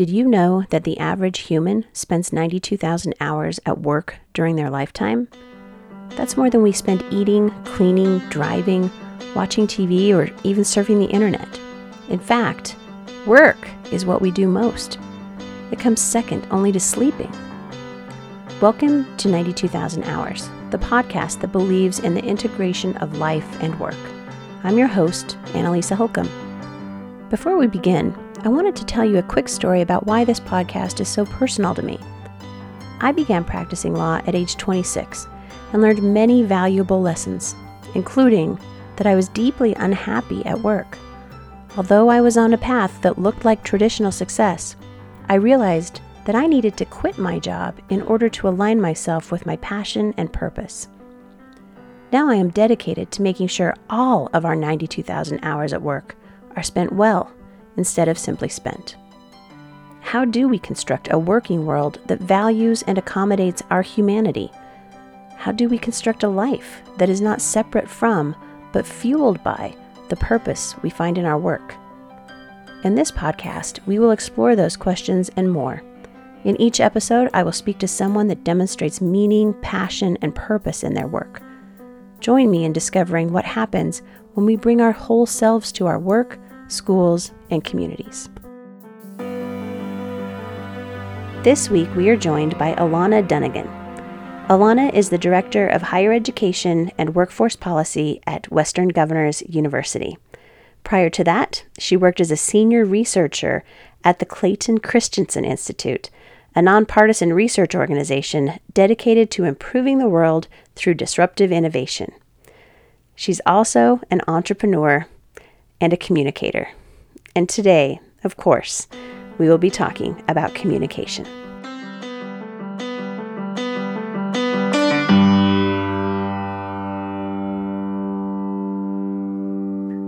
Did you know that the average human spends 92,000 hours at work during their lifetime? That's more than we spend eating, cleaning, driving, watching TV, or even surfing the internet. In fact, work is what we do most. It comes second only to sleeping. Welcome to 92,000 Hours, the podcast that believes in the integration of life and work. I'm your host, Annalisa Holcomb. Before we begin, I wanted to tell you a quick story about why this podcast is so personal to me. I began practicing law at age 26 and learned many valuable lessons, including that I was deeply unhappy at work. Although I was on a path that looked like traditional success, I realized that I needed to quit my job in order to align myself with my passion and purpose. Now I am dedicated to making sure all of our 92,000 hours at work are spent well instead of simply spent. How do we construct a working world that values and accommodates our humanity? How do we construct a life that is not separate from, but fueled by, the purpose we find in our work? In this podcast, we will explore those questions and more. In each episode, I will speak to someone that demonstrates meaning, passion, and purpose in their work. Join me in discovering what happens when we bring our whole selves to our work, schools, and communities. This week, we are joined by Alana Dunagan. Alana is the Director of Higher Education and Workforce Policy at Western Governors University. Prior to that, she worked as a senior researcher at the Clayton Christensen Institute, a nonpartisan research organization dedicated to improving the world through disruptive innovation. She's also an entrepreneur and a communicator. And today, of course, we will be talking about communication.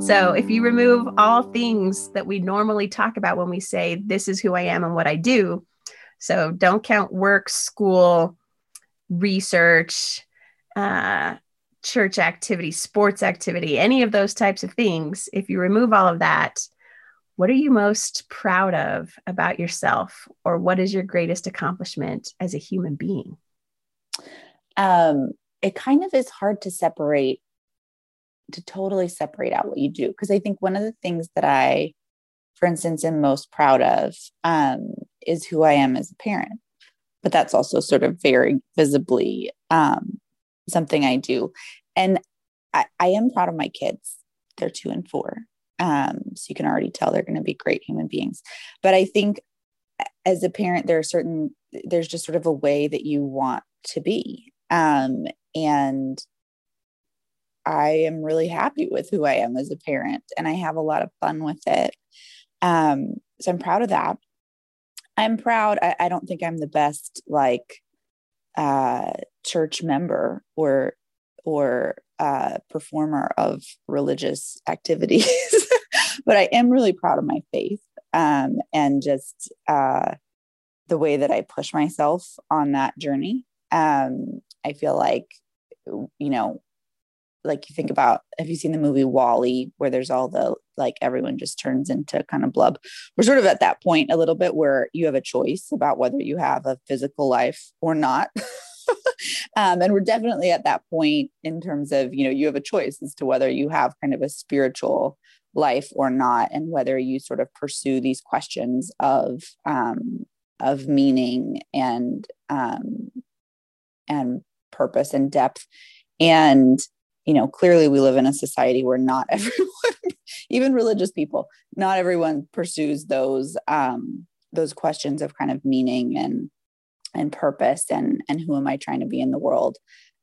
So, if you remove all things that we normally talk about when we say, This is who I am and what I do, so don't count work, school, research, uh, church activity, sports activity, any of those types of things, if you remove all of that, what are you most proud of about yourself or what is your greatest accomplishment as a human being? Um, it kind of is hard to separate, to totally separate out what you do. Because I think one of the things that I, for instance, am most proud of um, is who I am as a parent. But that's also sort of very visibly um, something I do. And I, I am proud of my kids. They're two and four. Um, so you can already tell they're going to be great human beings. But I think as a parent, there are certain, there's just sort of a way that you want to be. Um, and I am really happy with who I am as a parent and I have a lot of fun with it. Um, so I'm proud of that. I'm proud. I, I don't think I'm the best like uh, church member or or uh, performer of religious activities, but I am really proud of my faith um, and just uh, the way that I push myself on that journey. Um, I feel like, you know, like you think about have you seen the movie WALL-E where there's all the like everyone just turns into kind of blub? We're sort of at that point a little bit where you have a choice about whether you have a physical life or not um, and we're definitely at that point in terms of you know you have a choice as to whether you have kind of a spiritual life or not and whether you sort of pursue these questions of um, of meaning and um, and purpose and depth. And you know clearly we live in a society where not everyone even religious people not everyone pursues those um those questions of kind of meaning and and purpose and and who am i trying to be in the world?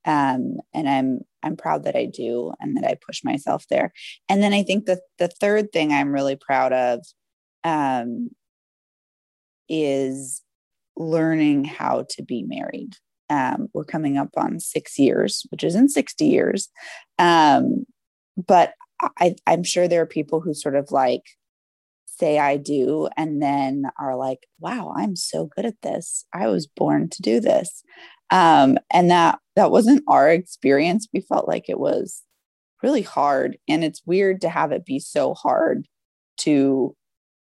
Um, and i'm i'm proud that i do and that i push myself there. And then i think the the third thing i'm really proud of um, is learning how to be married. Um, we're coming up on six years which isn't 60 years. Um, but I, i'm sure there are people who sort of like say I do and then are like, wow, I'm so good at this. I was born to do this. Um, and that that wasn't our experience. We felt like it was really hard. And it's weird to have it be so hard to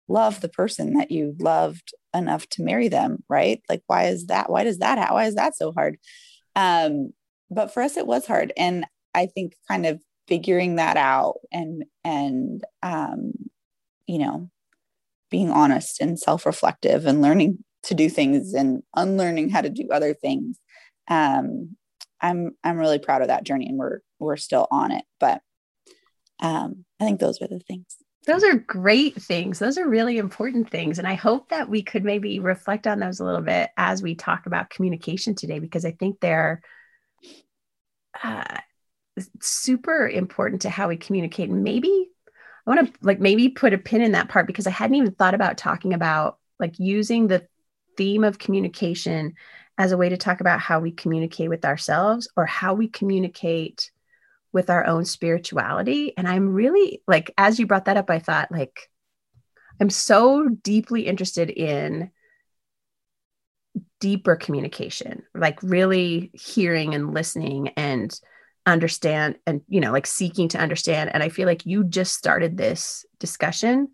love the person that you loved enough to marry them right like why is that why does that why is that so hard um but for us it was hard and i think kind of figuring that out and and um you know being honest and self-reflective and learning to do things and unlearning how to do other things um i'm i'm really proud of that journey and we're we're still on it but um i think those are the things those are great things. Those are really important things. And I hope that we could maybe reflect on those a little bit as we talk about communication today, because I think they're uh, super important to how we communicate. Maybe I want to like maybe put a pin in that part because I hadn't even thought about talking about like using the theme of communication as a way to talk about how we communicate with ourselves or how we communicate with our own spirituality. And I'm really like, as you brought that up, I thought, like, I'm so deeply interested in deeper communication, like really hearing and listening and understand and, you know, like seeking to understand. And I feel like you just started this discussion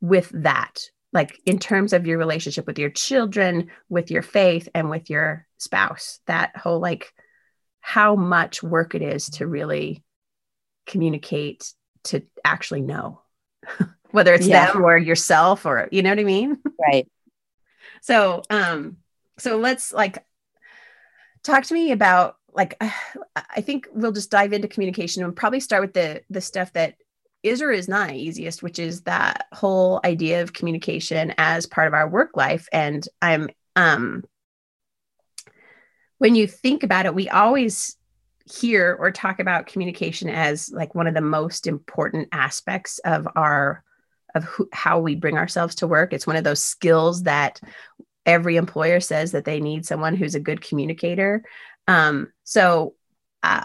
with that, like in terms of your relationship with your children, with your faith, and with your spouse, that whole like, how much work it is to really communicate to actually know whether it's yeah. them or yourself or you know what i mean right so um so let's like talk to me about like i think we'll just dive into communication and probably start with the the stuff that is or is not easiest which is that whole idea of communication as part of our work life and i'm um when you think about it, we always hear or talk about communication as like one of the most important aspects of our of who, how we bring ourselves to work. It's one of those skills that every employer says that they need someone who's a good communicator. Um, so, uh,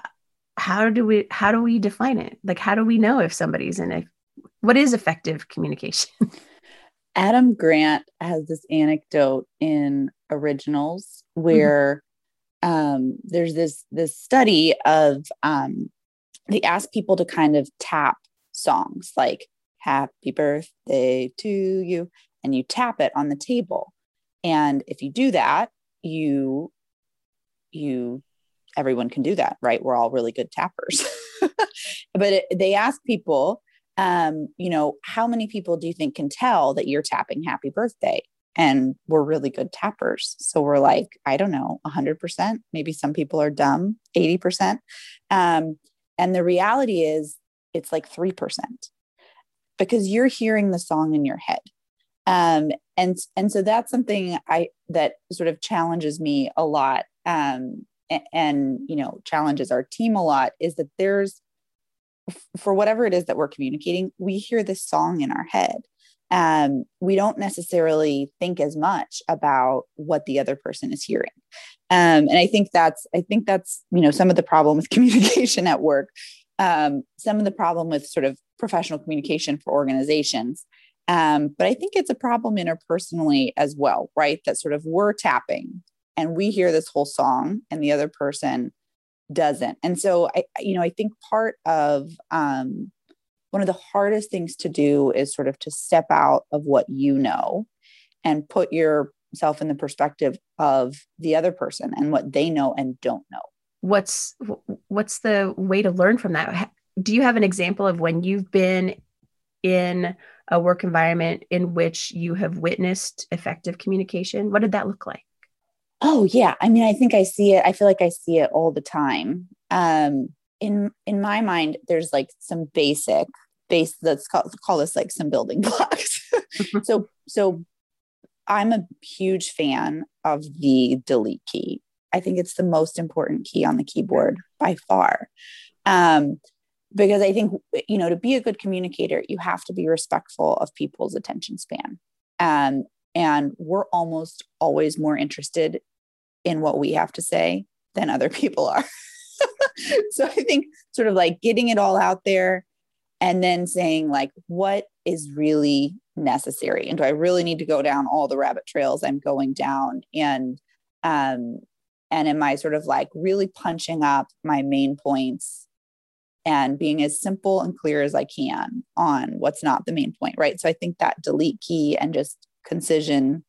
how do we how do we define it? Like, how do we know if somebody's in a what is effective communication? Adam Grant has this anecdote in Originals where um, there's this this study of um, they ask people to kind of tap songs like "Happy Birthday to You," and you tap it on the table. And if you do that, you you everyone can do that, right? We're all really good tappers. but it, they ask people, um, you know, how many people do you think can tell that you're tapping "Happy Birthday"? and we're really good tappers. So we're like, I don't know, 100%. Maybe some people are dumb, 80%. Um, and the reality is, it's like 3% because you're hearing the song in your head. Um, and, and so that's something I, that sort of challenges me a lot. Um, and, and, you know, challenges our team a lot is that there's, for whatever it is that we're communicating, we hear this song in our head um, we don't necessarily think as much about what the other person is hearing. Um, and I think that's I think that's you know some of the problem with communication at work, um, some of the problem with sort of professional communication for organizations. Um, but I think it's a problem interpersonally as well, right? That sort of we're tapping and we hear this whole song and the other person doesn't. And so I, you know, I think part of um, one of the hardest things to do is sort of to step out of what you know and put yourself in the perspective of the other person and what they know and don't know. What's what's the way to learn from that? Do you have an example of when you've been in a work environment in which you have witnessed effective communication? What did that look like oh yeah. I mean i think i see it i feel like i see it all the time. Um in in my mind there's like some basic base let's call, call this like some building blocks. So so i'm a huge fan of the delete key. I think it's the most important key on the keyboard by far. Um, because i think you know to be a good communicator you have to be respectful of people's attention span. Um, and we're almost always more interested in what we have to say than other people are. So I think sort of like getting it all out there and then saying like what is really necessary? And do I really need to go down all the rabbit trails I'm going down? And um and am I sort of like really punching up my main points and being as simple and clear as I can on what's not the main point, right? So I think that delete key and just concision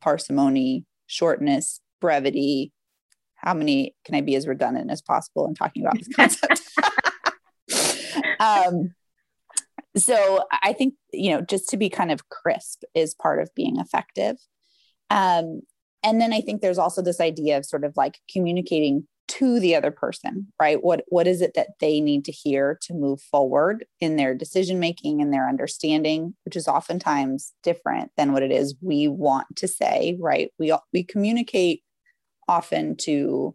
parsimony, shortness, brevity. How many can I be as redundant as possible in talking about this concept? um, so I think, you know, just to be kind of crisp is part of being effective. Um, and then I think there's also this idea of sort of like communicating to the other person right what what is it that they need to hear to move forward in their decision making and their understanding which is oftentimes different than what it is we want to say right we we communicate often to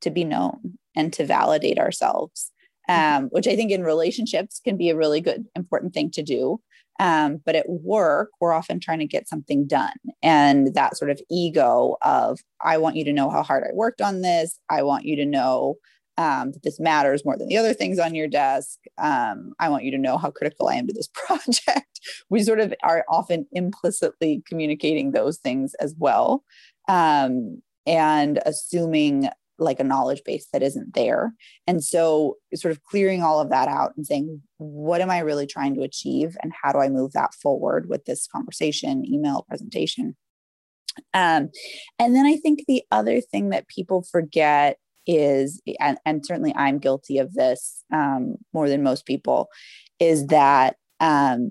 to be known and to validate ourselves um, which i think in relationships can be a really good important thing to do um, but at work, we're often trying to get something done. And that sort of ego of, I want you to know how hard I worked on this. I want you to know um, that this matters more than the other things on your desk. Um, I want you to know how critical I am to this project. we sort of are often implicitly communicating those things as well. Um, and assuming like a knowledge base that isn't there. And so, sort of clearing all of that out and saying, what am I really trying to achieve? And how do I move that forward with this conversation, email, presentation? Um, and then I think the other thing that people forget is, and, and certainly I'm guilty of this um, more than most people, is that um,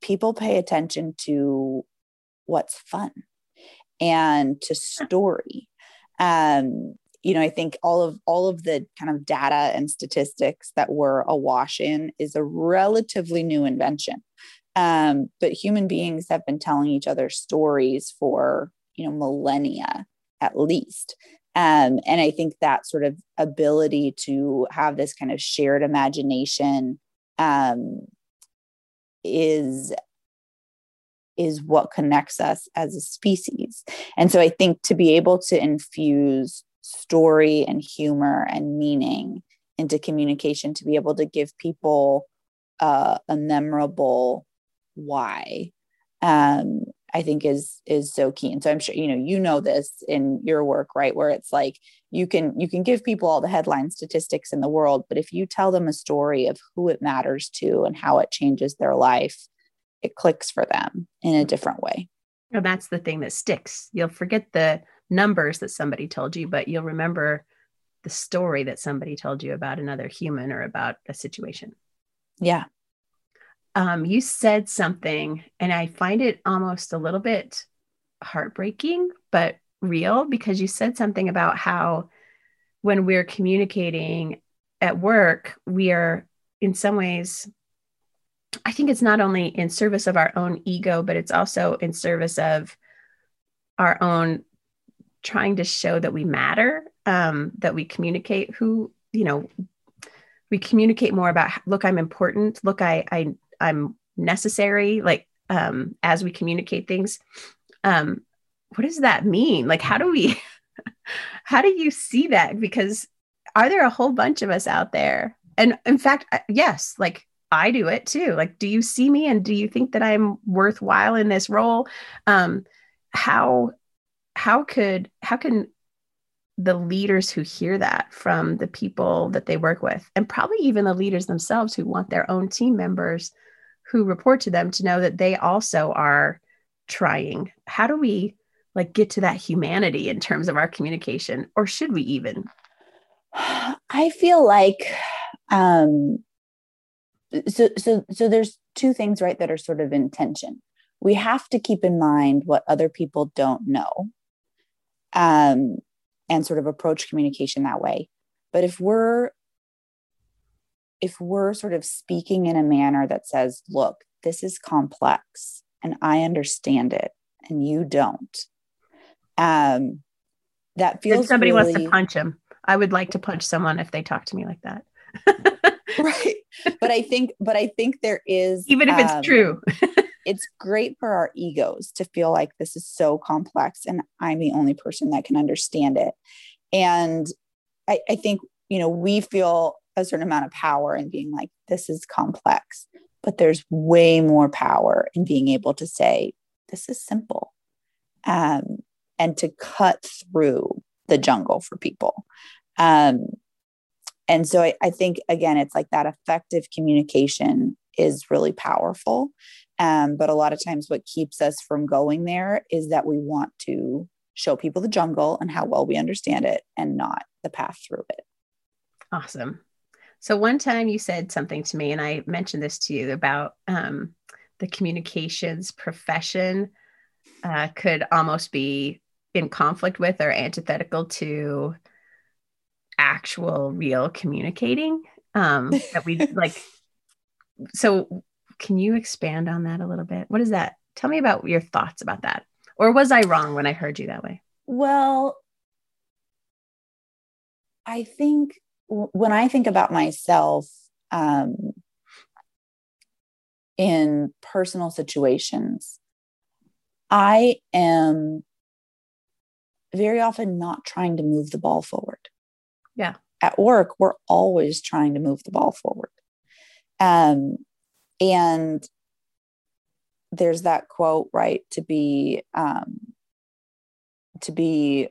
people pay attention to what's fun and to story. Um, you know i think all of all of the kind of data and statistics that we're awash in is a relatively new invention. Um, but human beings have been telling each other stories for you know millennia at least. Um, and i think that sort of ability to have this kind of shared imagination um, is is what connects us as a species. And so i think to be able to infuse story and humor and meaning into communication to be able to give people uh, a memorable why um, i think is is so key. And so i'm sure you know you know this in your work right where it's like you can you can give people all the headline statistics in the world but if you tell them a story of who it matters to and how it changes their life it clicks for them in a different way And that's the thing that sticks you'll forget the numbers that somebody told you, but you'll remember the story that somebody told you about another human or about a situation. Yeah. Um, you said something, and I find it almost a little bit heartbreaking, but real because you said something about how when we're communicating at work, we are in some ways, I think it's not only in service of our own ego, but it's also in service of our own trying to show that we matter, um, that we communicate who, you know, we communicate more about look, I'm important, look, I, I I'm necessary, like um, as we communicate things. Um, what does that mean? Like, how do we how do you see that? Because are there a whole bunch of us out there? And in fact, yes, like I do it too. Like, do you see me and do you think that I'm worthwhile in this role? Um, how how could how can the leaders who hear that from the people that they work with and probably even the leaders themselves who want their own team members who report to them to know that they also are trying how do we like get to that humanity in terms of our communication or should we even i feel like um so so so there's two things right that are sort of in tension we have to keep in mind what other people don't know um, and sort of approach communication that way. But if we're if we're sort of speaking in a manner that says, look, this is complex and I understand it and you don't, um, that feels if somebody really... wants to punch him. I would like to punch someone if they talk to me like that. right. But I think, but I think there is, even if it's um, true, it's great for our egos to feel like this is so complex and I'm the only person that can understand it. And I, I think, you know, we feel a certain amount of power in being like, this is complex, but there's way more power in being able to say, this is simple. Um, and to cut through the jungle for people. Um, and so I, I think, again, it's like that effective communication is really powerful Um, but a lot of times, what keeps us from going there is that we want to show people the jungle and how well we understand it and not the path through it. Awesome. So, one time you said something to me, and I mentioned this to you about um, the communications profession uh, could almost be in conflict with or antithetical to actual real communicating um that we like so can you expand on that a little bit? What is that? Tell me about your thoughts about that. Or was i wrong when i heard you that way? Well i think when i think about myself um in personal situations i am very often not trying to move the ball forward. Yeah. At work, we're always trying to move the ball forward. Um, and there's that quote, right? To be um, to be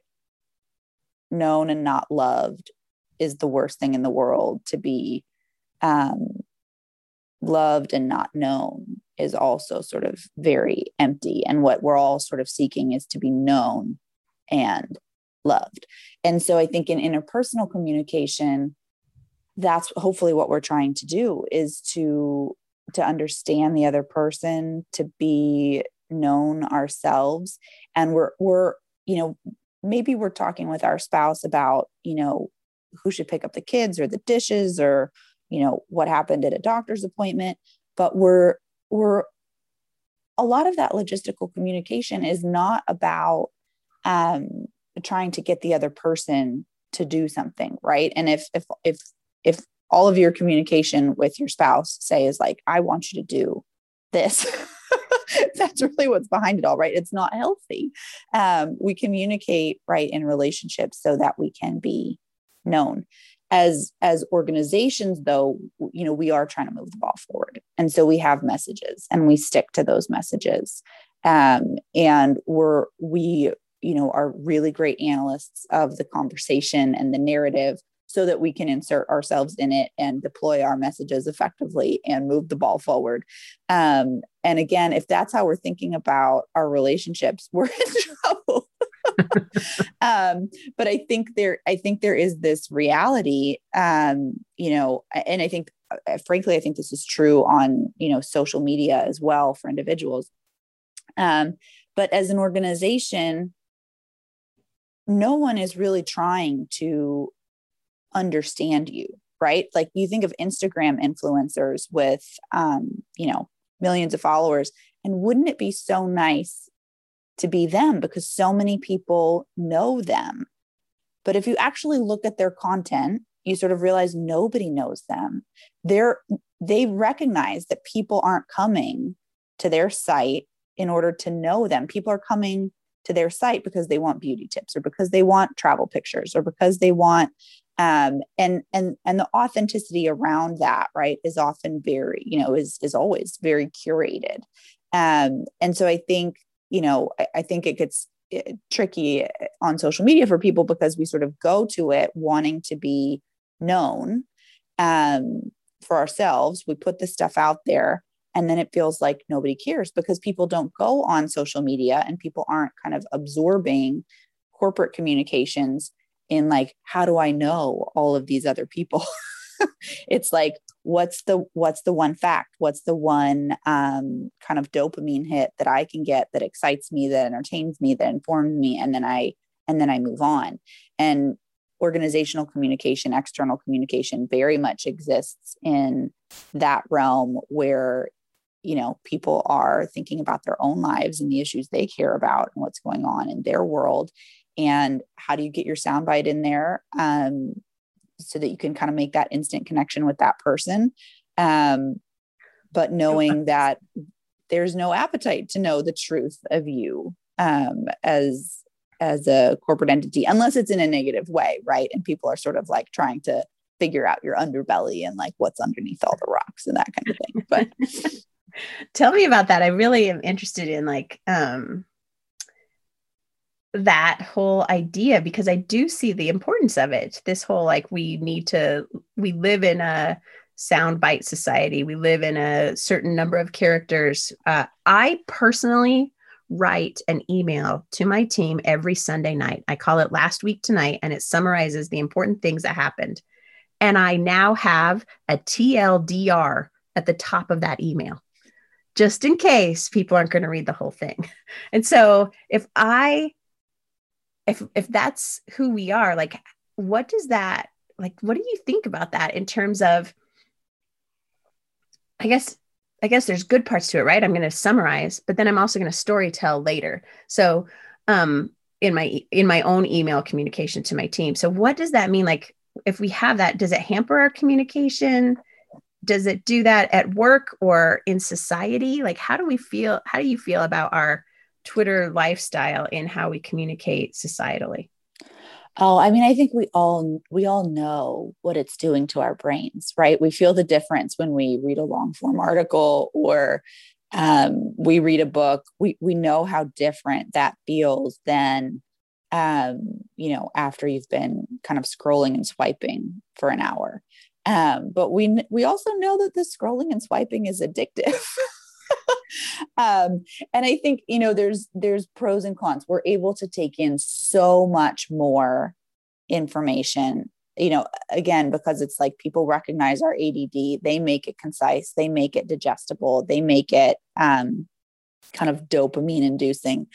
known and not loved is the worst thing in the world. To be um, loved and not known is also sort of very empty. And what we're all sort of seeking is to be known and loved. And so I think in interpersonal communication, that's hopefully what we're trying to do is to to understand the other person, to be known ourselves. And we're we're, you know, maybe we're talking with our spouse about, you know, who should pick up the kids or the dishes or, you know, what happened at a doctor's appointment. But we're we're a lot of that logistical communication is not about um, trying to get the other person to do something right? And if if if if all of your communication with your spouse say is like i want you to do this that's really what's behind it all right? It's not healthy. Um, we communicate right in relationships so that we can be known. As as organizations though you know we are trying to move the ball forward. And so we have messages and we stick to those messages. Um, and we're we you know are really great analysts of the conversation and the narrative so that we can insert ourselves in it and deploy our messages effectively and move the ball forward. Um, and again if that's how we're thinking about our relationships we're in trouble. Um, but i think there i think there is this reality um, you know and i think uh, frankly i think this is true on you know social media as well for individuals. Um, but as an organization no one is really trying to understand you right? Like you think of instagram influencers with um, you know millions of followers and wouldn't it be so nice to be them? Because so many people know them. But if you actually look at their content you sort of realize nobody knows them. They're they recognize that people aren't coming to their site in order to know them. People are coming to their site because they want beauty tips or because they want travel pictures or because they want um, and and and the authenticity around that right is often very you know is is always very curated. Um, and so i think you know I, I think it gets eh, tricky on social media for people because we sort of go to it wanting to be known um, for ourselves. We put this stuff out there and then it feels like nobody cares because people don't go on social media and people aren't kind of absorbing corporate communications in like how do i know all of these other people? It's like what's the what's the one fact? What's the one um, kind of dopamine hit that i can get that excites me that entertains me that informs me and then i and then i move on? And organizational communication external communication very much exists in that realm where you know people are thinking about their own lives and the issues they care about and what's going on in their world. And how do you get your soundbite in there um, so that you can kind of make that instant connection with that person? Um, but knowing that there's no appetite to know the truth of you um, as as a corporate entity unless it's in a negative way right? And people are sort of like trying to figure out your underbelly and like what's underneath all the rocks and that kind of thing. But Tell me about that. I really am interested in like um that whole idea because I do see the importance of it. This whole like we need to we live in a soundbite society. We live in a certain number of characters. Uh, I personally write an email to my team every Sunday night. I call it Last Week Tonight, and it summarizes the important things that happened. And I now have a TLDR at the top of that email, just in case people aren't going to read the whole thing. And so if I, if if that's who we are, like, what does that like? What do you think about that in terms of? I guess I guess there's good parts to it, right? I'm going to summarize, but then I'm also going to story tell later. So, um, in my in my own email communication to my team. So, what does that mean? Like, if we have that, does it hamper our communication? Does it do that at work or in society? Like, how do we feel? How do you feel about our Twitter lifestyle in how we communicate societally? Oh, I mean, I think we all we all know what it's doing to our brains, right? We feel the difference when we read a long form article or um, we read a book. We we know how different that feels than um, you know after you've been kind of scrolling and swiping for an hour. Um, but we we also know that the scrolling and swiping is addictive. um, and I think you know there's there's pros and cons. We're able to take in so much more information. You know, again, because it's like people recognize our ADD, they make it concise, they make it digestible, they make it um, kind of dopamine inducing.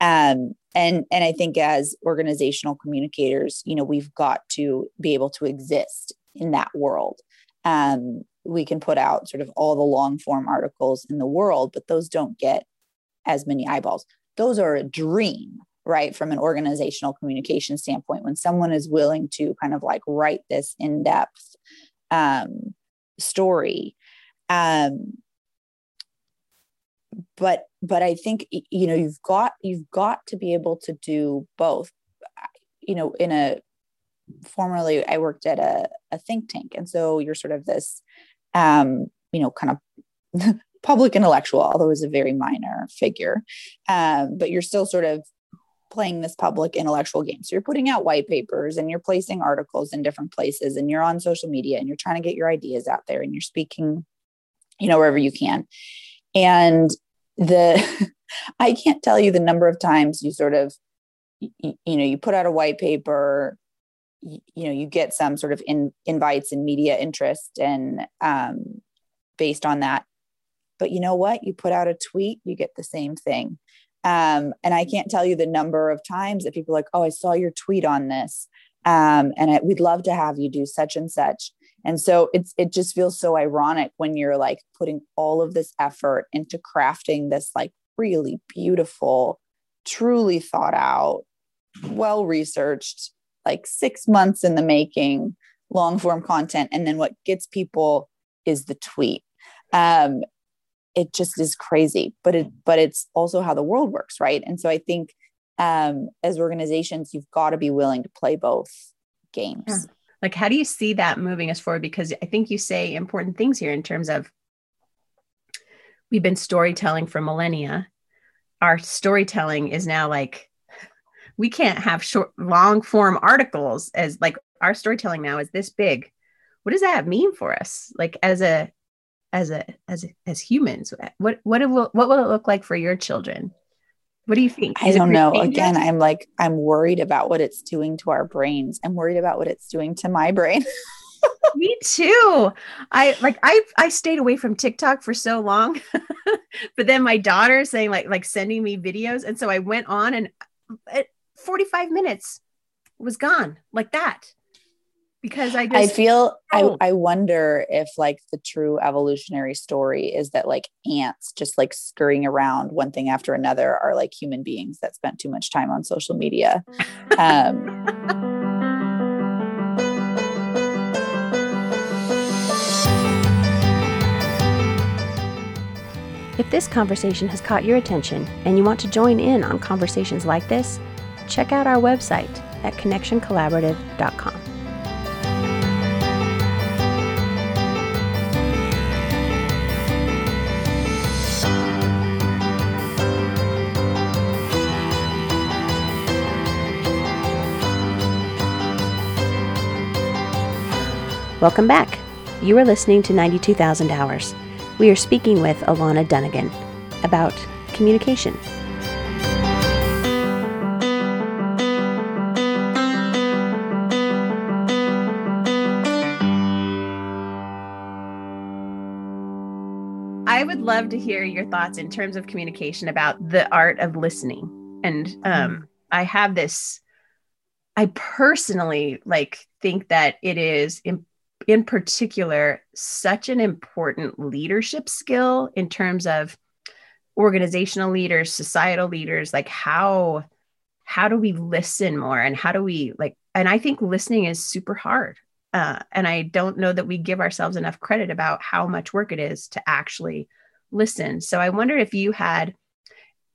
Um, and and I think as organizational communicators, you know, we've got to be able to exist in that world. Um, we can put out sort of all the long form articles in the world, but those don't get as many eyeballs. Those are a dream, right? From an organizational communication standpoint, when someone is willing to kind of like write this in depth um, story. Um, but but I think you know you've got you've got to be able to do both. You know, in a formerly I worked at a, a think tank, and so you're sort of this um, you know, kind of public intellectual, although is a very minor figure. Um, but you're still sort of playing this public intellectual game. So you're putting out white papers and you're placing articles in different places and you're on social media and you're trying to get your ideas out there and you're speaking, you know, wherever you can. And the, I can't tell you the number of times you sort of, you, you know, you put out a white paper, you, know you get some sort of in, invites and media interest and um, based on that. But you know what? You put out a tweet you get the same thing. Um, and i can't tell you the number of times that people are like oh i saw your tweet on this. Um, and I, we'd love to have you do such and such. And so it's it just feels so ironic when you're like putting all of this effort into crafting this like really beautiful truly thought out well researched like six months in the making long form content. And then what gets people is the tweet. Um it just is crazy but it but it's also how the world works right? And so i think um as organizations you've got to be willing to play both games. Yeah. like how do you see that moving us forward? Because i think you say important things here in terms of we've been storytelling for millennia. Our storytelling is now like we can't have short long form articles as like our storytelling now is this big. What does that mean for us? Like as a as a as a, as humans what what will what will it look like for your children? What do you think? Is i don't know. again i'm like i'm worried about what it's doing to our brains. I'm worried about what it's doing to my brain. Me too. I like i i stayed away from tiktok for so long but then my daughter saying like like sending me videos. And so i went on and it, 45 minutes was gone like that because I just I feel oh. I, I wonder if like the true evolutionary story is that like ants just like scurrying around one thing after another are like human beings that spent too much time on social media. Um If this conversation has caught your attention and you want to join in on conversations like this, check out our website at connectioncollaborative.com. Welcome back. You are listening to 92,000 Hours. We are speaking with Alana Dunagan about communication. I would love to hear your thoughts in terms of communication about the art of listening. And um, mm-hmm. I have this, I personally like think that it is in, in particular such an important leadership skill in terms of organizational leaders, societal leaders, like how how do we listen more and how do we like and I think listening is super hard. Uh, and I don't know that we give ourselves enough credit about how much work it is to actually listen. So I wonder if you had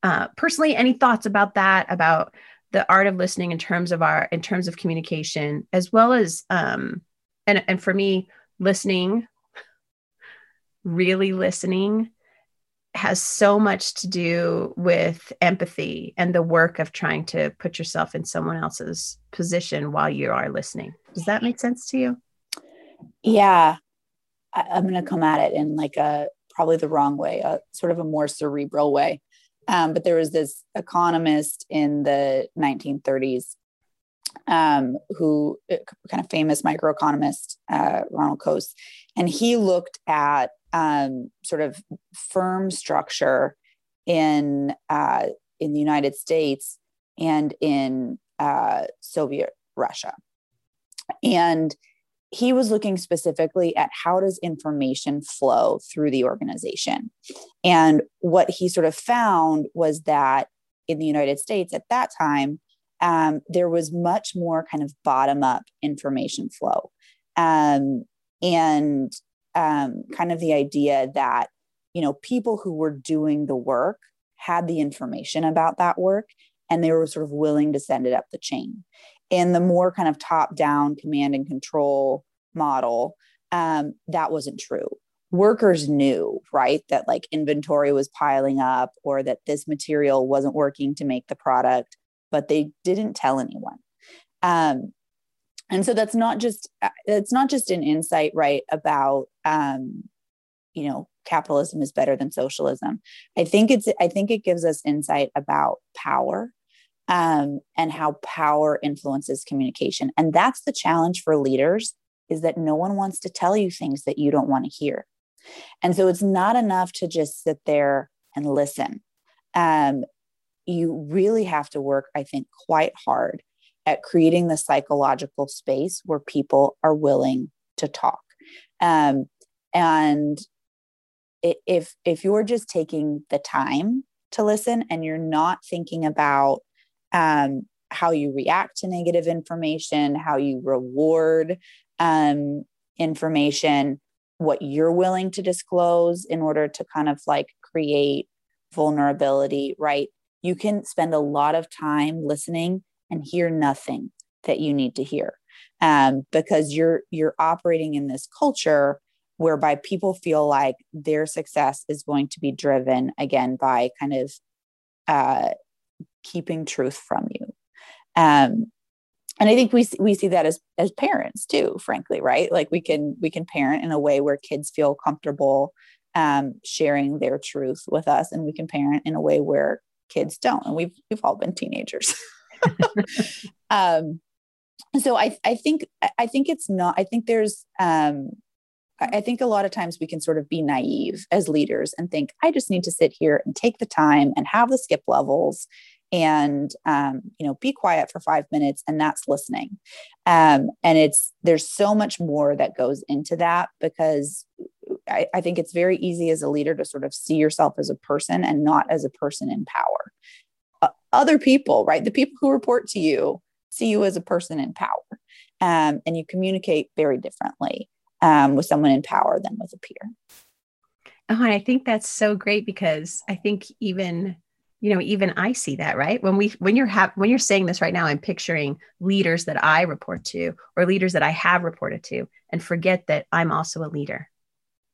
uh, personally any thoughts about that, about the art of listening in terms of our in terms of communication, as well as um, and and for me, listening, really listening has so much to do with empathy and the work of trying to put yourself in someone else's position while you are listening. Does that make sense to you? Yeah. I, am going to come at it in like a probably the wrong way, a sort of a more cerebral way. Um, but there was this economist in the 1930s um, who uh, kind of famous microeconomist, uh, Ronald Coase, and he looked at um, sort of firm structure in uh, in the United States and in uh, Soviet Russia, and he was looking specifically at how does information flow through the organization. And what he sort of found was that in the united states at that time um, there was much more kind of bottom up information flow. Um, and um, kind of the idea that you know people who were doing the work had the information about that work and they were sort of willing to send it up the chain. In the more kind of top down command and control model um, that wasn't true. Workers knew right that like inventory was piling up or that this material wasn't working to make the product but they didn't tell anyone. Um, and so that's not just it's not just an insight right about um, you know capitalism is better than socialism. I think it's i think it gives us insight about power um, and how power influences communication. And that's the challenge for leaders is that no one wants to tell you things that you don't want to hear. And so it's not enough to just sit there and listen. Um, you really have to work i think quite hard at creating the psychological space where people are willing to talk. Um, and if if you're just taking the time to listen and you're not thinking about um, how you react to negative information, how you reward um, information, what you're willing to disclose in order to kind of like create vulnerability, right? You can spend a lot of time listening and hear nothing that you need to hear. Um, because you're you're operating in this culture whereby people feel like their success is going to be driven again by kind of uh, keeping truth from you. Um, and i think we we see that as as parents too frankly right? Like we can we can parent in a way where kids feel comfortable um, sharing their truth with us and we can parent in a way where kids don't. And we've we've all been teenagers um, so I, I think I think it's not. I think there's. Um, I think a lot of times we can sort of be naive as leaders and think I just need to sit here and take the time and have the skip levels and um, you know be quiet for five minutes and that's listening um, and it's there's so much more that goes into that because I, I think it's very easy as a leader to sort of see yourself as a person and not as a person in power other people, right? The people who report to you see you as a person in power. Um, and you communicate very differently um, with someone in power than with a peer. Oh, and I think that's so great because I think even you know even I see that right when we when you're ha- when you're saying this right now I'm picturing leaders that I report to or leaders that I have reported to and forget that I'm also a leader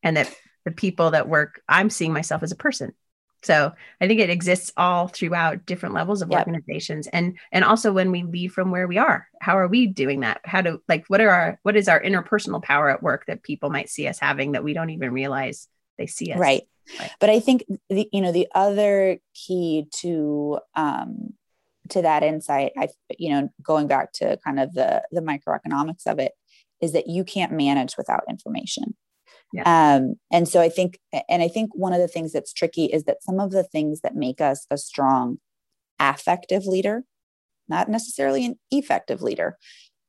and that the people that work I'm seeing myself as a person So I think it exists all throughout different levels of yep. organizations and and also when we leave from where we are, how are we doing that? How do like what are our what is our interpersonal power at work that people might see us having that we don't even realize they see us? Right. right. But I think the you know the other key to um to that insight, I you know going back to kind of the the microeconomics of it is that you can't manage without information. Yeah. Um, and so I think, and I think one of the things that's tricky is that some of the things that make us a strong affective leader, not necessarily an effective leader,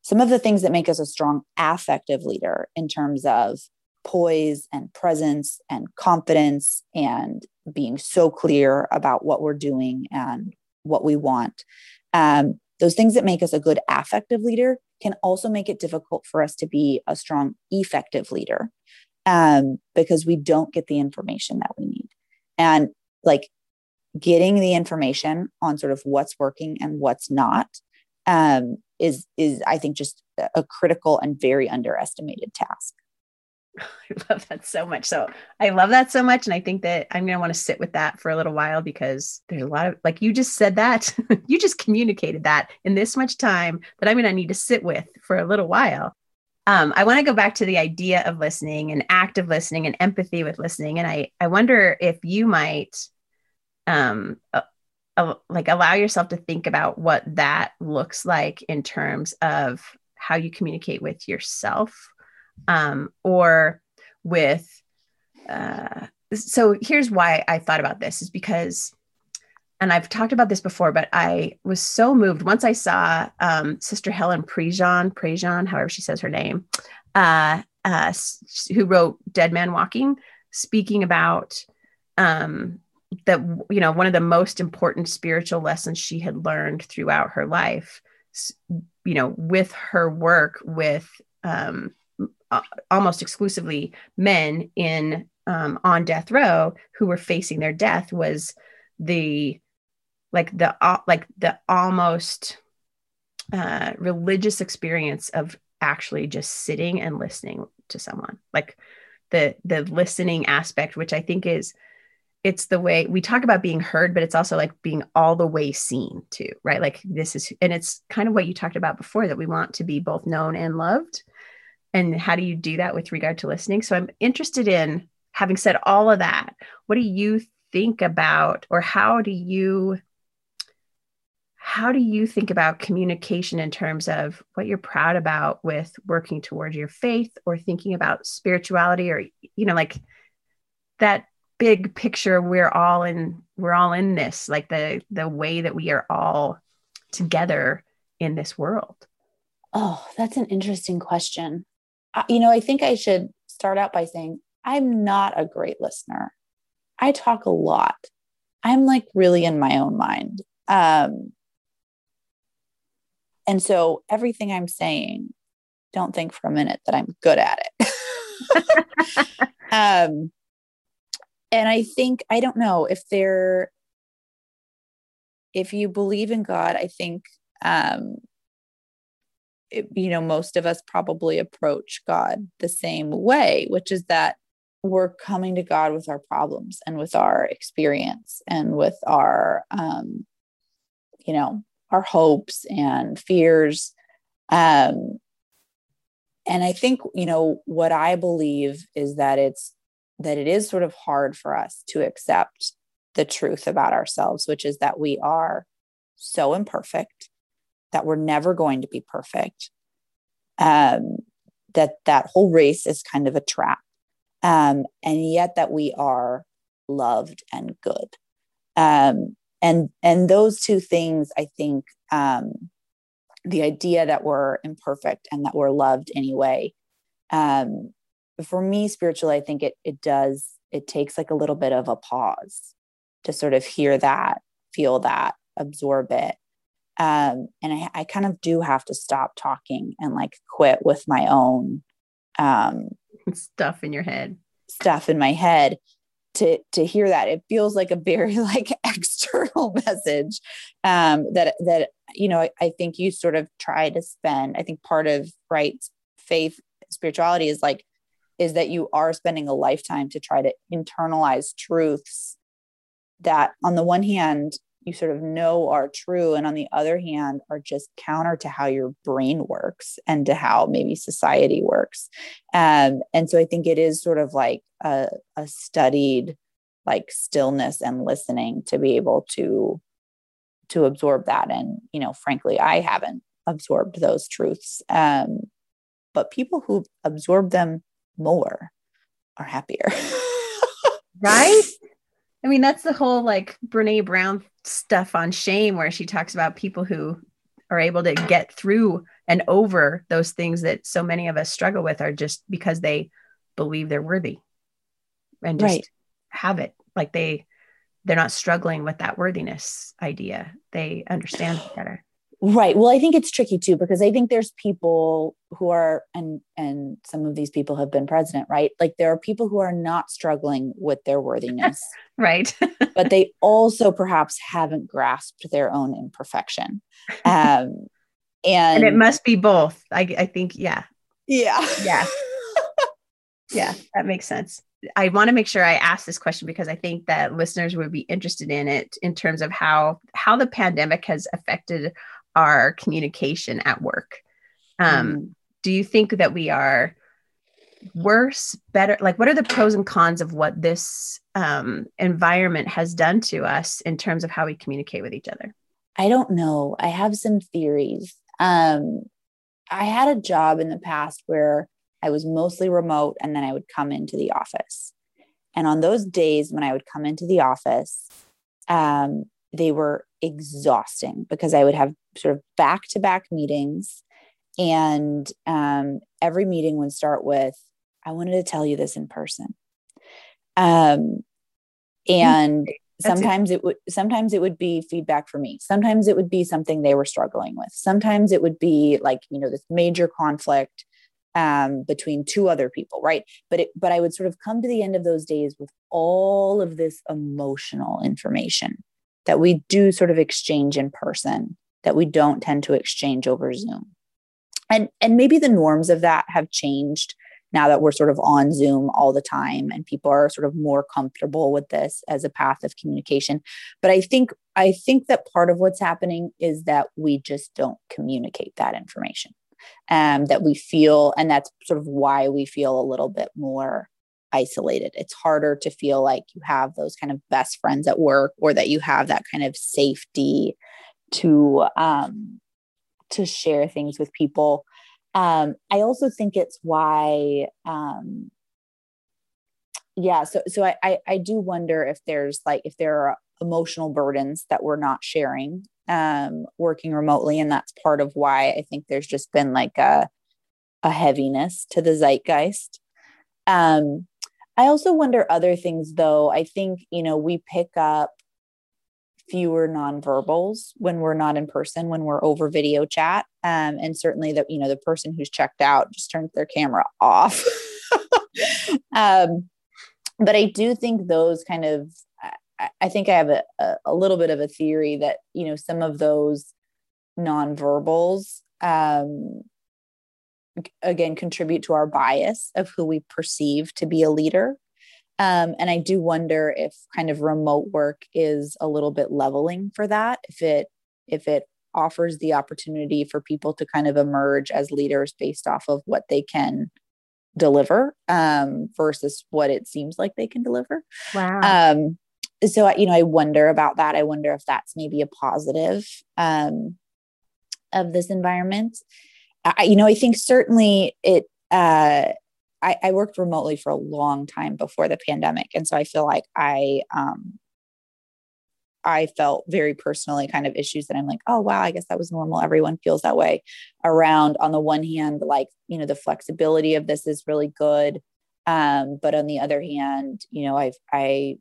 some of the things that make us a strong affective leader in terms of poise and presence and confidence and being so clear about what we're doing and what we want. Um, those things that make us a good affective leader can also make it difficult for us to be a strong effective leader um, because we don't get the information that we need. And like getting the information on sort of what's working and what's not um, is is I think just a critical and very underestimated task. I love that so much. So I love that so much. And I think that I'm going to want to sit with that for a little while because there's a lot of, like you just said that, you just communicated that in this much time that I'm going to need to sit with for a little while um, I want to go back to the idea of listening and active listening and empathy with listening. And I, I wonder if you might um, uh, uh, like allow yourself to think about what that looks like in terms of how you communicate with yourself um, or with. Uh, so here's why I thought about this is because and I've talked about this before, but I was so moved once I saw um, Sister Helen Prejean, Prejean, however she says her name, uh, uh, who wrote Dead Man Walking, speaking about um, that you know one of the most important spiritual lessons she had learned throughout her life, you know, with her work with um, almost exclusively men in um, on death row who were facing their death was the like the uh, like the almost uh, religious experience of actually just sitting and listening to someone. Like the the listening aspect which i think is it's the way we talk about being heard but it's also like being all the way seen too right? Like this is and it's kind of what you talked about before that we want to be both known and loved. And how do you do that with regard to listening? So i'm interested in having said all of that what do you think about or how do you how do you think about communication in terms of what you're proud about with working towards your faith or thinking about spirituality or you know like that big picture we're all in we're all in this like the the way that we are all together in this world? Oh that's an interesting question. You know i think i should start out by saying i'm not a great listener. I talk a lot. I'm like really in my own mind. Um and so everything I'm saying, don't think for a minute that I'm good at it. um, and I think, I don't know if they're, if you believe in God, I think, um, it, you know, most of us probably approach God the same way, which is that we're coming to God with our problems and with our experience and with our, um, you know, our hopes and fears. Um, and I think, you know, what I believe is that it's that it is sort of hard for us to accept the truth about ourselves, which is that we are so imperfect, that we're never going to be perfect, um, that that whole race is kind of a trap, um, and yet that we are loved and good. Um, and and those two things i think um, the idea that we're imperfect and that we're loved anyway um, for me spiritually i think it it does it takes like a little bit of a pause to sort of hear that feel that absorb it. Um, and I, I kind of do have to stop talking and like quit with my own um, stuff in your head. stuff in my head to to hear that. It feels like a very like external message um that that you know I, I think you sort of try to spend i think part of right faith spirituality is like is that you are spending a lifetime to try to internalize truths that on the one hand you sort of know are true and on the other hand are just counter to how your brain works and to how maybe society works. Um, and so i think it is sort of like a, a studied like stillness and listening to be able to to absorb that. And you know frankly i haven't absorbed those truths um, but people who absorb them more are happier. Right I mean, that's the whole like Brene Brown stuff on shame, where she talks about people who are able to get through and over those things that so many of us struggle with are just because they believe they're worthy and just right. have it. Like they, they're not struggling with that worthiness idea. They understand better. Right. Well, I think it's tricky too because I think there's people who are and and some of these people have been president, right? Like there are people who are not struggling with their worthiness. right. but they also perhaps haven't grasped their own imperfection. Um and, and it must be both. I I think yeah. Yeah. Yeah. yeah, that makes sense. I want to make sure I ask this question because I think that listeners would be interested in it in terms of how how the pandemic has affected our communication at work. Um, mm. Do you think that we are worse, better? Like, what are the pros and cons of what this um, environment has done to us in terms of how we communicate with each other? I don't know. I have some theories. Um, I had a job in the past where I was mostly remote and then I would come into the office. And on those days when I would come into the office, um, they were exhausting because I would have sort of back to back meetings. And um, every meeting would start with, I wanted to tell you this in person. Um, and sometimes it. it would sometimes it would be feedback for me sometimes it would be something they were struggling with sometimes it would be like you know this major conflict um, between two other people right but it but i would sort of come to the end of those days with all of this emotional information that we do sort of exchange in person that we don't tend to exchange over Zoom. And, and maybe the norms of that have changed now that we're sort of on Zoom all the time and people are sort of more comfortable with this as a path of communication. But I think I think that part of what's happening is that we just don't communicate that information. Um, that we feel, and that's sort of why we feel a little bit more isolated. It's harder to feel like you have those kind of best friends at work or that you have that kind of safety to um, to share things with people. Um, I also think it's why um, yeah, so so I, I I do wonder if there's like if there are emotional burdens that we're not sharing um working remotely and that's part of why I think there's just been like a a heaviness to the zeitgeist. Um I also wonder other things though. I think, you know, we pick up fewer nonverbals when we're not in person, when we're over video chat. Um, and certainly that, you know, the person who's checked out just turns their camera off. um, but I do think those kind of, I, I think I have a, a, a, little bit of a theory that, you know, some of those nonverbals um, again contribute to our bias of who we perceive to be a leader um, and i do wonder if kind of remote work is a little bit leveling for that if it if it offers the opportunity for people to kind of emerge as leaders based off of what they can deliver um, versus what it seems like they can deliver. Wow. Um, so you know i wonder about that. I wonder if that's maybe a positive um, of this environment. I, you know, I think certainly it, uh, I, I worked remotely for a long time before the pandemic. And so I feel like I, um, I felt very personally kind of issues that I'm like, oh, wow, I guess that was normal. Everyone feels that way around. On the one hand, like, you know, the flexibility of this is really good. Um, but on the other hand, you know, I've, I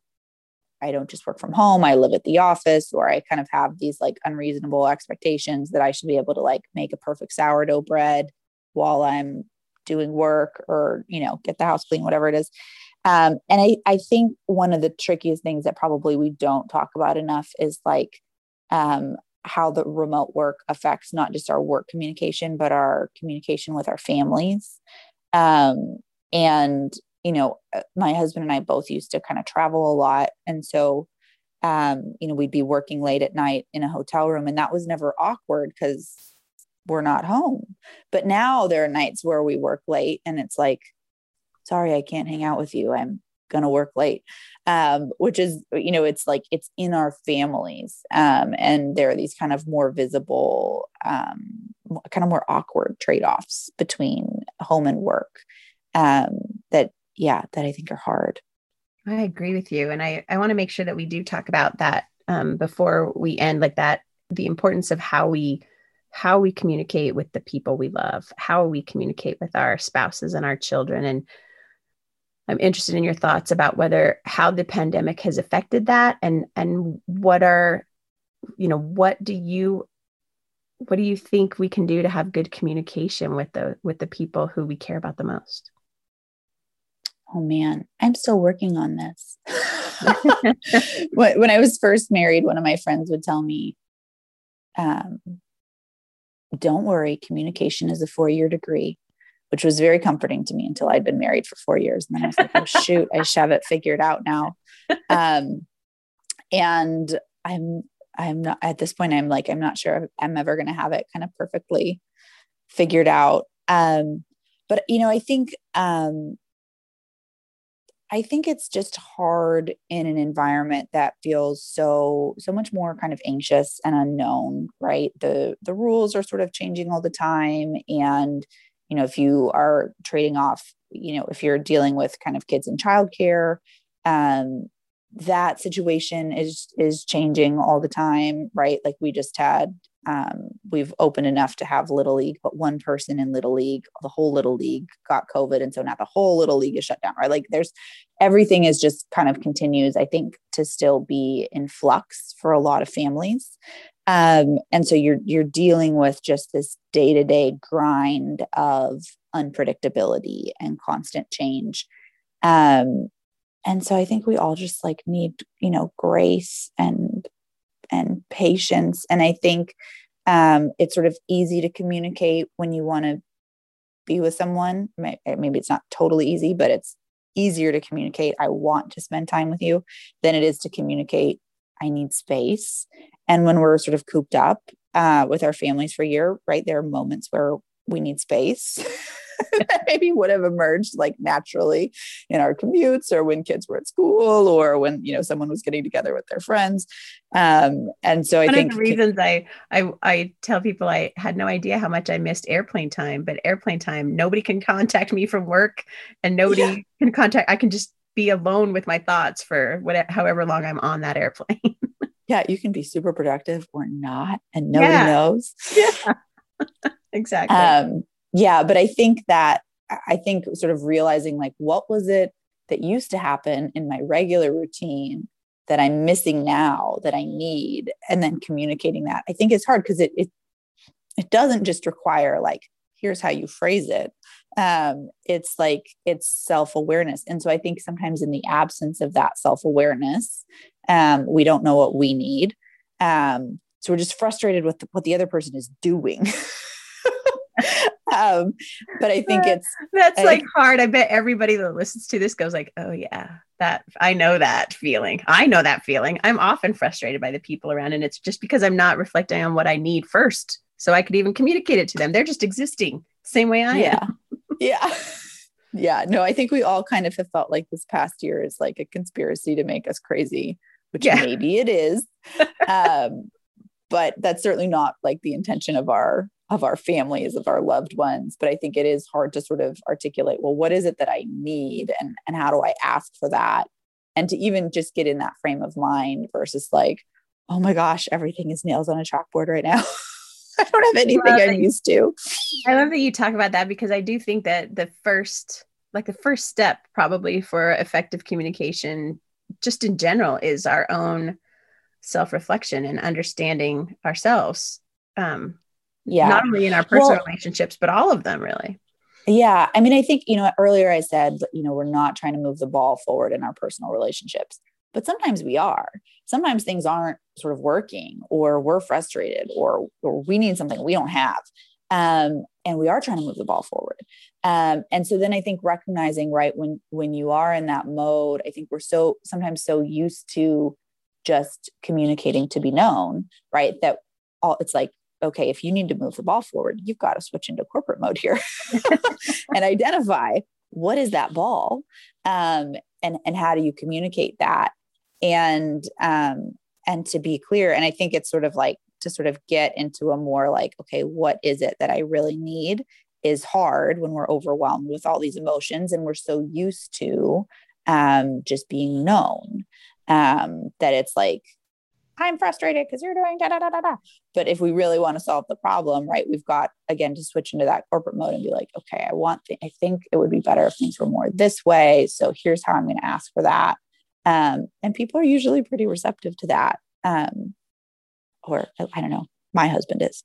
I don't just work from home, I live at the office, or I kind of have these like unreasonable expectations that I should be able to like make a perfect sourdough bread while I'm doing work or, you know, get the house clean, whatever it is. Um, and I, I think one of the trickiest things that probably we don't talk about enough is like um, how the remote work affects not just our work communication, but our communication with our families. Um, and you know, uh, my husband and I both used to kind of travel a lot. And so um, you know, we'd be working late at night in a hotel room, and that was never awkward because we're not home. But now there are nights where we work late, and it's like, sorry, I can't hang out with you. I'm going to work late um, which is you know it's like it's in our families um, and there are these kind of more visible um, kind of more awkward trade-offs between home and work um, that yeah that i think are hard i agree with you and i i want to make sure that we do talk about that um, before we end like that the importance of how we how we communicate with the people we love how we communicate with our spouses and our children and I'm interested in your thoughts about whether how the pandemic has affected that and and what are you know what do you what do you think we can do to have good communication with the with the people who we care about the most? Oh man, I'm still working on this. when I was first married, one of my friends would tell me, um, don't worry, communication is a four year degree which was very comforting to me until I'd been married for four years. And then I was like, oh, shoot, I should have it figured out now. Um, and I'm, I'm not at this point, I'm like, I'm not sure I'm ever going to have it kind of perfectly figured out. Um, but, you know, I think, um, I think it's just hard in an environment that feels so so much more kind of anxious and unknown, right? The the rules are sort of changing all the time and you know if you are trading off you know if you're dealing with kind of kids in childcare um that situation is is changing all the time right like we just had um, we've opened enough to have little league but one person in little league the whole little league got covid and so now the whole little league is shut down right? Like there's everything is just kind of continues i think to still be in flux for a lot of families. Um, and so you're you're dealing with just this day-to-day grind of unpredictability and constant change. Um, and so i think we all just like need you know grace and and patience. And i think um, it's sort of easy to communicate when you want to be with someone. Maybe it's not totally easy but it's easier to communicate i want to spend time with you than it is to communicate i need space. And when we're sort of cooped up uh, with our families for a year, right, there are moments where we need space that maybe would have emerged like naturally in our commutes or when kids were at school or when you know someone was getting together with their friends um, and so i One think of the reasons I, I i tell people i had no idea how much i missed airplane time but airplane time nobody can contact me from work and nobody yeah. can contact i can just be alone with my thoughts for whatever however long i'm on that airplane yeah, you can be super productive or not, and nobody yeah. knows. Yeah, exactly. Um, yeah, but I think that I think sort of realizing like what was it that used to happen in my regular routine that I'm missing now that I need, and then communicating that. I think it's hard because it it it doesn't just require like here's how you phrase it. Um, it's like it's self-awareness. And so i think sometimes in the absence of that self-awareness um, we don't know what we need. Um, so we're just frustrated with what the other person is doing um, but i think it's that's I, like hard i bet everybody that listens to this goes like oh yeah that i know that feeling i know that feeling i'm often frustrated by the people around and it's just because i'm not reflecting on what i need first so i could even communicate it to them they're just existing same way i yeah. am yeah. Yeah. No, I think we all kind of have felt like this past year is like a conspiracy to make us crazy, which yeah. maybe it is. um, but that's certainly not like the intention of our of our families of our loved ones but i think it is hard to sort of articulate well what is it that i need and and how do i ask for that and to even just get in that frame of mind versus like oh my gosh everything is nails on a chalkboard right now I don't have anything I'm used to. I love that you talk about that because I do think that the first, like the first step probably for effective communication, just in general, is our own self reflection and understanding ourselves. Um, yeah. Not only in our personal well, relationships, but all of them really. Yeah. I mean, I think, you know, earlier I said, you know, we're not trying to move the ball forward in our personal relationships but sometimes we are sometimes things aren't sort of working or we're frustrated or, or we need something we don't have um, and we are trying to move the ball forward um, and so then i think recognizing right when when you are in that mode i think we're so sometimes so used to just communicating to be known, right? That all it's like, okay, if you need to move the ball forward, you've got to switch into corporate mode here and identify what is that ball um, and and how do you communicate that? And um, and to be clear and i think it's sort of like to sort of get into a more like okay what is it that i really need is hard when we're overwhelmed with all these emotions and we're so used to um, just being known um, that it's like i'm frustrated because you're doing da da da da da but if we really want to solve the problem right we've got again to switch into that corporate mode and be like okay i want th- i think it would be better if things were more this way so here's how i'm going to ask for that um, and people are usually pretty receptive to that um, or I don't know, my husband is.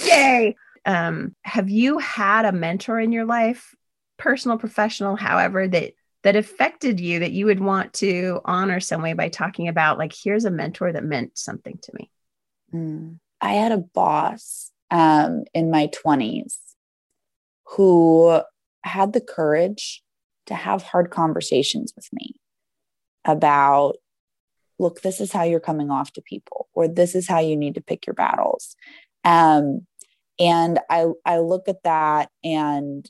Yay. Um, have you had a mentor in your life, personal, professional, however, that that affected you that you would want to honor some way by talking about like here's a mentor that meant something to me mm. i had a boss um, in my 20s who had the courage to have hard conversations with me about look, this is how you're coming off to people, or this is how you need to pick your battles. Um, and I, I look at that and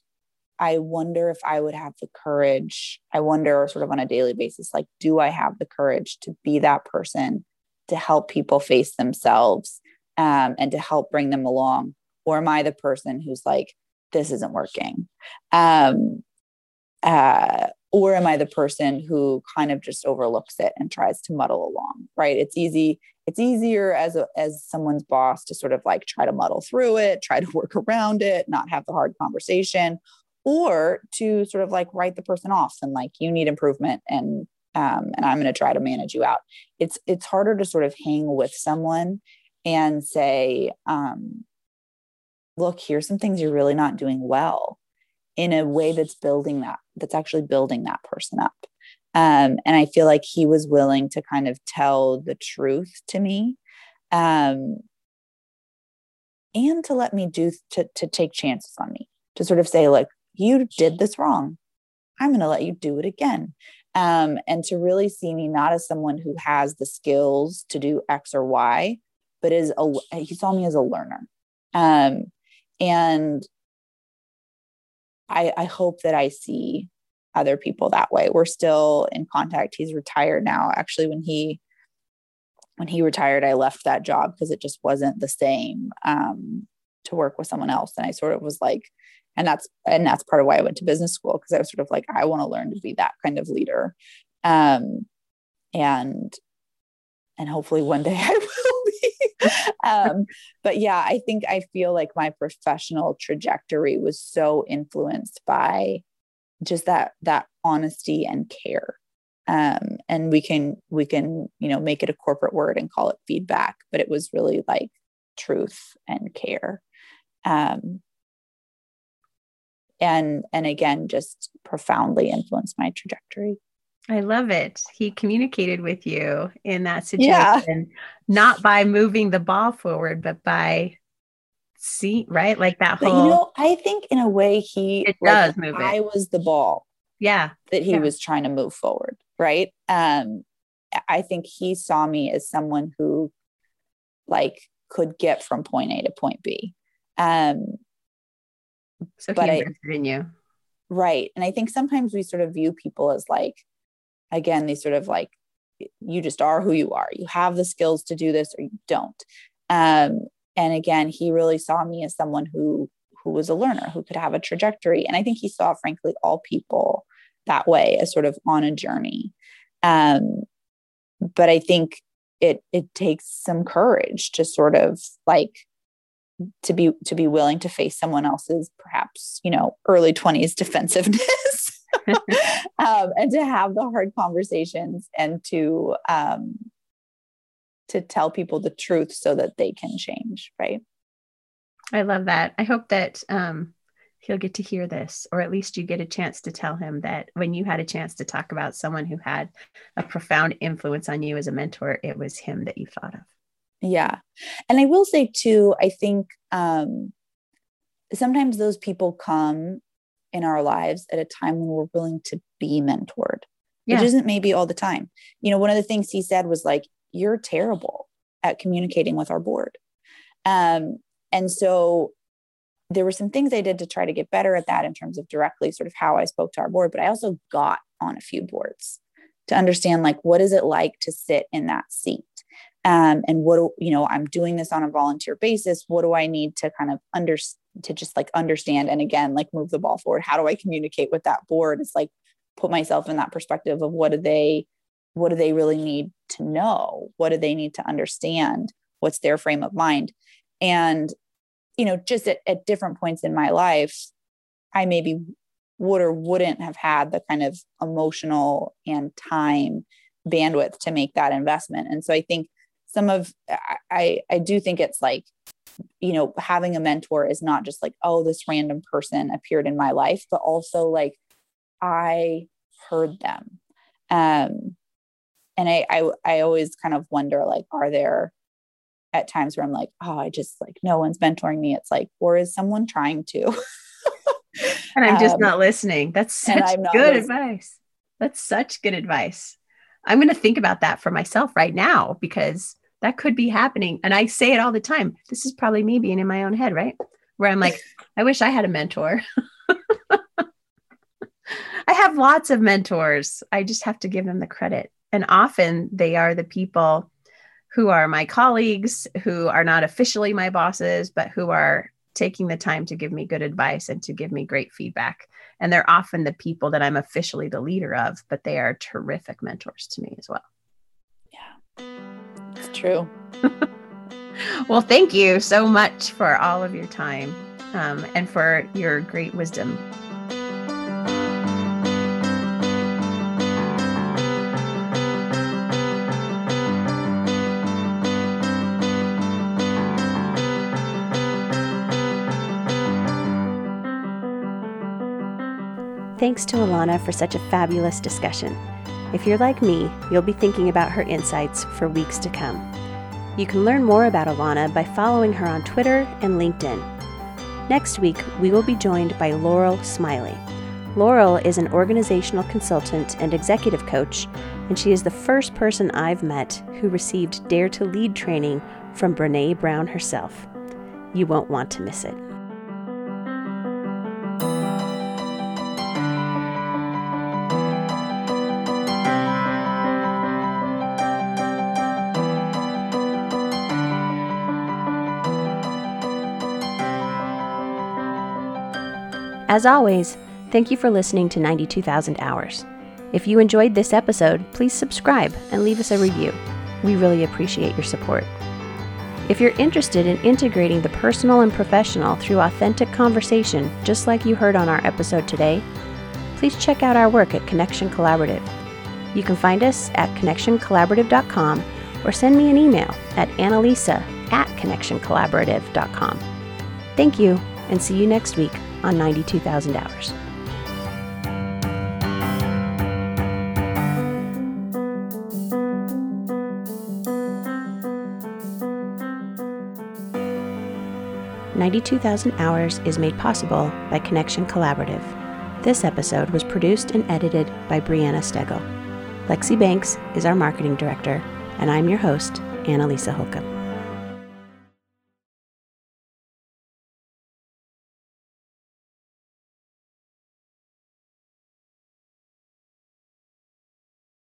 I wonder if I would have the courage. I wonder, sort of on a daily basis, like, do I have the courage to be that person to help people face themselves um, and to help bring them along? Or am I the person who's like, this isn't working? Um, uh, or am i the person who kind of just overlooks it and tries to muddle along right it's easy it's easier as a as someone's boss to sort of like try to muddle through it try to work around it not have the hard conversation or to sort of like write the person off and like you need improvement and um, and i'm going to try to manage you out. It's it's harder to sort of hang with someone and say um, look here's some things you're really not doing well in a way that's building that that's actually building that person up. Um, and i feel like he was willing to kind of tell the truth to me um, and to let me do to, to take chances on me to sort of say like you did this wrong i'm going to let you do it again um, and to really see me not as someone who has the skills to do x or y but as a he saw me as a learner um, and I, I hope that I see other people that way. We're still in contact. He's retired now. Actually, when he when he retired, I left that job because it just wasn't the same um, to work with someone else. And I sort of was like, and that's and that's part of why I went to business school because I was sort of like, I want to learn to be that kind of leader. Um, and and hopefully one day I will be. um, but yeah, I think I feel like my professional trajectory was so influenced by just that that honesty and care. Um, and we can we can you know make it a corporate word and call it feedback, but it was really like truth and care. Um, and and again, just profoundly influenced my trajectory. I love it. He communicated with you in that situation, yeah. not by moving the ball forward, but by see right like that but whole. You know, I think in a way he it like, does move. I it. was the ball. Yeah, that he yeah. was trying to move forward. Right. Um, I think he saw me as someone who, like, could get from point A to point B. Um, so but he invested I, in you. Right. And I think sometimes we sort of view people as like, again these sort of like you just are who you are you have the skills to do this or you don't um, and again he really saw me as someone who who was a learner who could have a trajectory and i think he saw frankly all people that way as sort of on a journey um, but i think it it takes some courage to sort of like to be to be willing to face someone else's perhaps you know early 20s defensiveness. Um, and to have the hard conversations and to um, to tell people the truth so that they can change right? I love that. I hope that um, he'll get to hear this or at least you get a chance to tell him that when you had a chance to talk about someone who had a profound influence on you as a mentor it was him that you thought of yeah and i will say too i think um, sometimes those people come in our lives at a time when we're willing to be mentored. yeah. which isn't maybe all the time. You know, one of the things he said was like, You're terrible at communicating with our board. Um, and so there were some things I did to try to get better at that in terms of directly sort of how I spoke to our board, but I also got on a few boards to understand like what is it like to sit in that seat um, and what you know i'm doing this on a volunteer basis. What do i need to kind of under to just like understand and again like move the ball forward? How do i communicate with that board? It's like put myself in that perspective of what do they what do they really need to know? What do they need to understand? What's their frame of mind? And you know just at, at different points in my life i maybe would or wouldn't have had the kind of emotional and time bandwidth to make that investment. And so i think some of i i do think it's like you know having a mentor is not just like oh this random person appeared in my life but also like i heard them. Um and I, I i always kind of wonder like are there at times where i'm like oh i just like no one's mentoring me. It's like or is someone trying to? And i'm just um, not listening. That's such good listening. advice. That's such good advice. I'm going to think about that for myself right now because that could be happening. And I say it all the time. This is probably me being in my own head, right? Where I'm like, I wish I had a mentor. I have lots of mentors. I just have to give them the credit. And often they are the people who are my colleagues, who are not officially my bosses, but who are taking the time to give me good advice and to give me great feedback. And they're often the people that I'm officially the leader of, but they are terrific mentors to me as well. It's true. well, thank you so much for all of your time um, and for your great wisdom. Thanks to Alana for such a fabulous discussion. If you're like me, you'll be thinking about her insights for weeks to come. You can learn more about Alana by following her on Twitter and LinkedIn. Next week, we will be joined by Laurel Smiley. Laurel is an organizational consultant and executive coach, and she is the first person I've met who received Dare to Lead training from Brene Brown herself. You won't want to miss it. As always, thank you for listening to 92,000 Hours. If you enjoyed this episode, please subscribe and leave us a review. We really appreciate your support. If you're interested in integrating the personal and professional through authentic conversation, just like you heard on our episode today, please check out our work at Connection Collaborative. You can find us at connectioncollaborative.com or send me an email at annalisa at connectioncollaborative.com. Thank you, and see you next week on 92,000 hours. Ninety-two thousand hours is made possible by Connection Collaborative. This episode was produced and edited by Brianna Stegel. Lexi Banks is our marketing director, and I'm your host, Annalisa Holcomb.